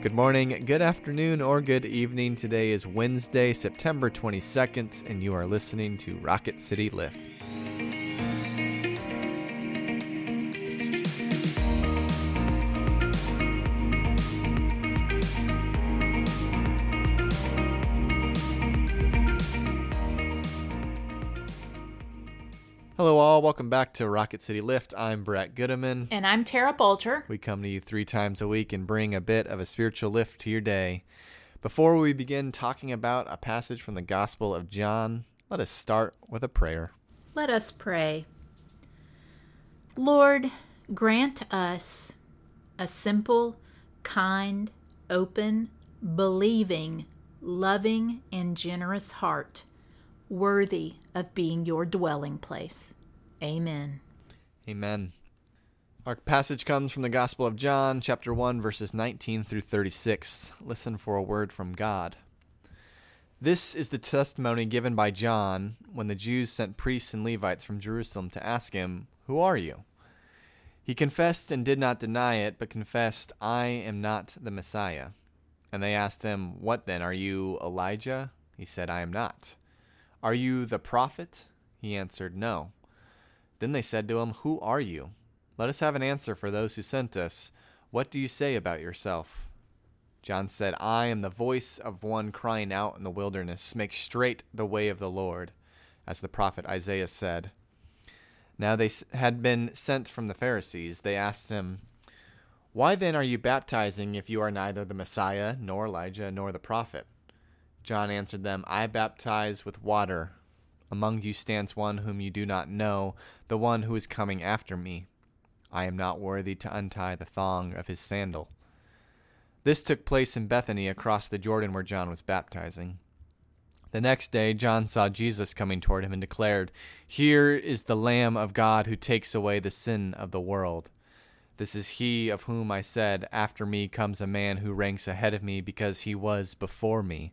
Good morning, good afternoon, or good evening. Today is Wednesday, September 22nd, and you are listening to Rocket City Lift. Hello, all. Welcome back to Rocket City Lift. I'm Brett Goodeman. And I'm Tara Bolcher. We come to you three times a week and bring a bit of a spiritual lift to your day. Before we begin talking about a passage from the Gospel of John, let us start with a prayer. Let us pray. Lord, grant us a simple, kind, open, believing, loving, and generous heart worthy of being your dwelling place. Amen. Amen. Our passage comes from the Gospel of John, chapter 1, verses 19 through 36. Listen for a word from God. This is the testimony given by John when the Jews sent priests and Levites from Jerusalem to ask him, Who are you? He confessed and did not deny it, but confessed, I am not the Messiah. And they asked him, What then? Are you Elijah? He said, I am not. Are you the prophet? He answered, No. Then they said to him, Who are you? Let us have an answer for those who sent us. What do you say about yourself? John said, I am the voice of one crying out in the wilderness, Make straight the way of the Lord, as the prophet Isaiah said. Now they had been sent from the Pharisees. They asked him, Why then are you baptizing if you are neither the Messiah, nor Elijah, nor the prophet? John answered them, I baptize with water. Among you stands one whom you do not know, the one who is coming after me. I am not worthy to untie the thong of his sandal. This took place in Bethany across the Jordan where John was baptizing. The next day, John saw Jesus coming toward him and declared, Here is the Lamb of God who takes away the sin of the world. This is he of whom I said, After me comes a man who ranks ahead of me because he was before me.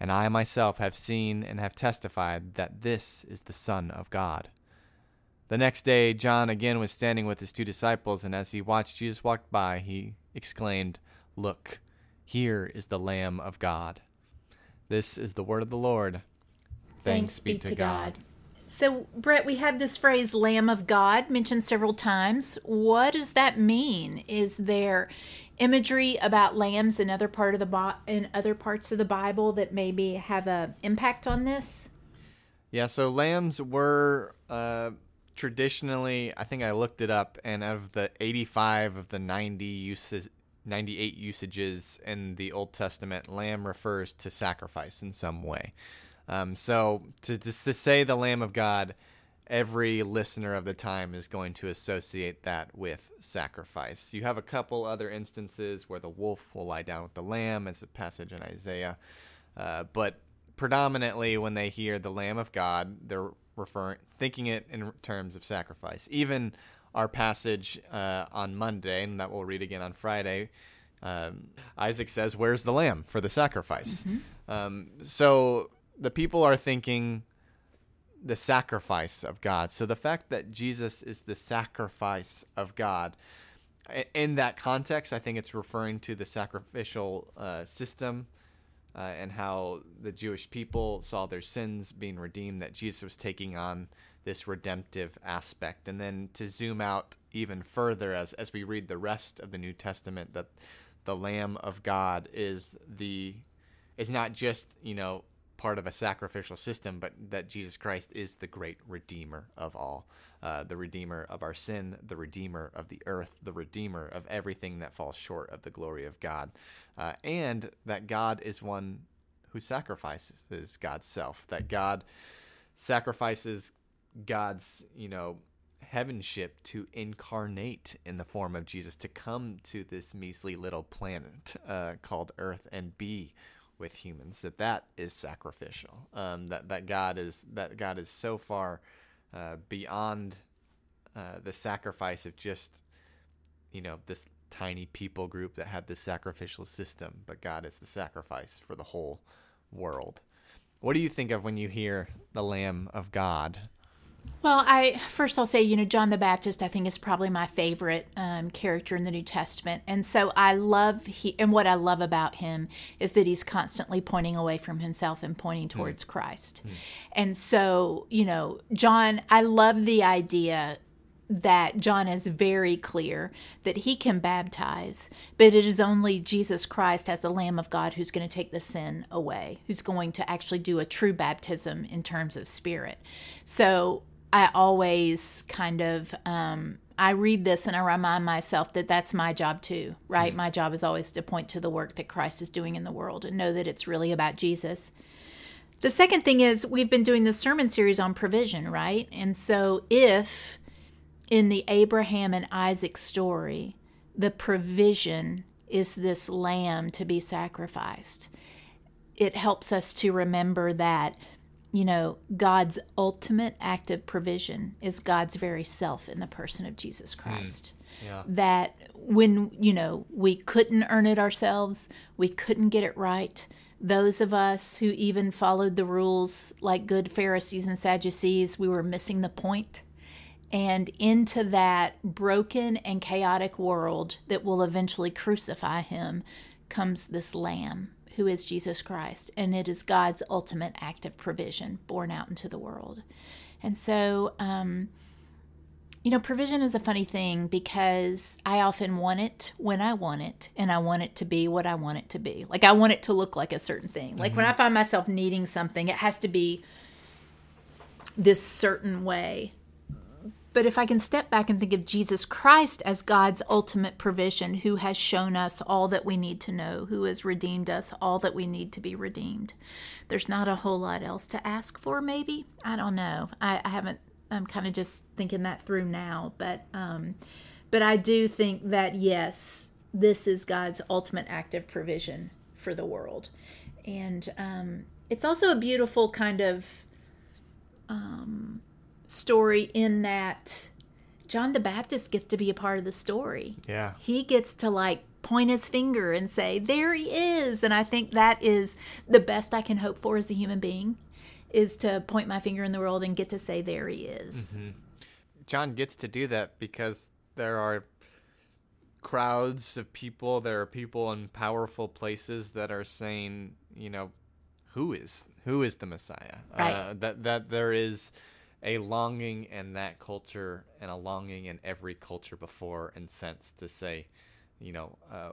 and I myself have seen and have testified that this is the Son of God. The next day, John again was standing with his two disciples, and as he watched Jesus walk by, he exclaimed, Look, here is the Lamb of God. This is the word of the Lord. Thanks, Thanks be to God. God. So, Brett, we have this phrase "Lamb of God" mentioned several times. What does that mean? Is there imagery about lambs in other part of the Bi- in other parts of the Bible that maybe have a impact on this? Yeah, so lambs were uh, traditionally, I think I looked it up, and out of the 85 of the 90 uses, 98 usages in the Old Testament, lamb refers to sacrifice in some way. Um, so to, to, to say the Lamb of God, every listener of the time is going to associate that with sacrifice. You have a couple other instances where the wolf will lie down with the lamb, as a passage in Isaiah, uh, but predominantly when they hear the Lamb of God, they're referring thinking it in terms of sacrifice. Even our passage uh, on Monday, and that we'll read again on Friday. Um, Isaac says, "Where's the lamb for the sacrifice?" Mm-hmm. Um, so the people are thinking the sacrifice of God. So the fact that Jesus is the sacrifice of God, in that context, I think it's referring to the sacrificial uh, system uh, and how the Jewish people saw their sins being redeemed, that Jesus was taking on this redemptive aspect. And then to zoom out even further as, as we read the rest of the New Testament, that the Lamb of God is the is not just, you know, part of a sacrificial system, but that Jesus Christ is the great Redeemer of all. Uh, the Redeemer of our sin, the Redeemer of the earth, the Redeemer of everything that falls short of the glory of God. Uh, and that God is one who sacrifices God's self, that God sacrifices God's, you know, heavenship to incarnate in the form of Jesus, to come to this measly little planet uh, called Earth and be with humans. That that is sacrificial. Um, that that God is that God is so far uh, beyond uh, the sacrifice of just you know this tiny people group that had this sacrificial system, but God is the sacrifice for the whole world. What do you think of when you hear the Lamb of God? Well, I first I'll say, you know, John the Baptist, I think is probably my favorite um, character in the New Testament, and so I love he and what I love about him is that he's constantly pointing away from himself and pointing hmm. towards mm. Christ, mm. and so you know, John, I love the idea that John is very clear that he can baptize, but it is only Jesus Christ as the Lamb of God who's going to take the sin away, who's going to actually do a true baptism in terms of spirit. So I always kind of um, I read this and I remind myself that that's my job too, right? Mm-hmm. My job is always to point to the work that Christ is doing in the world and know that it's really about Jesus. The second thing is we've been doing this sermon series on provision, right? And so if in the Abraham and Isaac story, the provision is this lamb to be sacrificed. It helps us to remember that, you know, God's ultimate act of provision is God's very self in the person of Jesus hmm. Christ. Mm, yeah. That when, you know, we couldn't earn it ourselves, we couldn't get it right. Those of us who even followed the rules like good Pharisees and Sadducees, we were missing the point. point and into that broken and chaotic world that will eventually crucify him comes this lamb who is Jesus Christ. And it is God's ultimate act of provision born out into the world. And so, um, you know, provision is a funny thing because I often want it when I want it, and I want it to be what I want it to be. Like, I want it to look like a certain thing. Like, mm-hmm. when I find myself needing something, it has to be this certain way. But if I can step back and think of Jesus Christ as God's ultimate provision, who has shown us all that we need to know, who has redeemed us all that we need to be redeemed, there's not a whole lot else to ask for, maybe. I don't know. I, I haven't, I'm kind of just thinking that through now. But, um, but I do think that, yes, this is God's ultimate act of provision for the world. And um, it's also a beautiful kind of. Um, story in that John the Baptist gets to be a part of the story. Yeah. He gets to like point his finger and say, There he is. And I think that is the best I can hope for as a human being is to point my finger in the world and get to say, There he is. Mm-hmm. John gets to do that because there are crowds of people, there are people in powerful places that are saying, you know, who is who is the Messiah? Right. Uh, that that there is a longing in that culture and a longing in every culture before and since to say, you know, uh,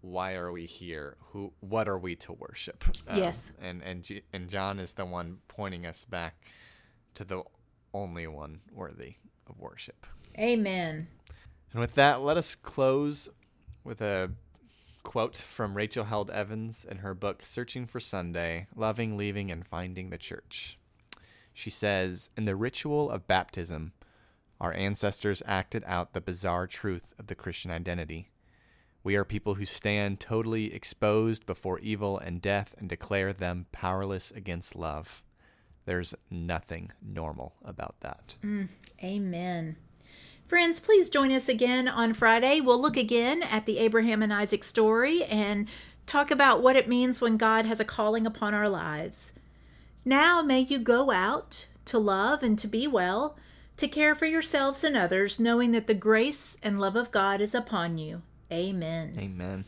why are we here? Who? What are we to worship? Um, yes. And and G- and John is the one pointing us back to the only one worthy of worship. Amen. And with that, let us close with a quote from Rachel Held Evans in her book Searching for Sunday: Loving, Leaving, and Finding the Church. She says, In the ritual of baptism, our ancestors acted out the bizarre truth of the Christian identity. We are people who stand totally exposed before evil and death and declare them powerless against love. There's nothing normal about that. Mm, amen. Friends, please join us again on Friday. We'll look again at the Abraham and Isaac story and talk about what it means when God has a calling upon our lives. Now may you go out to love and to be well, to care for yourselves and others, knowing that the grace and love of God is upon you. Amen. Amen.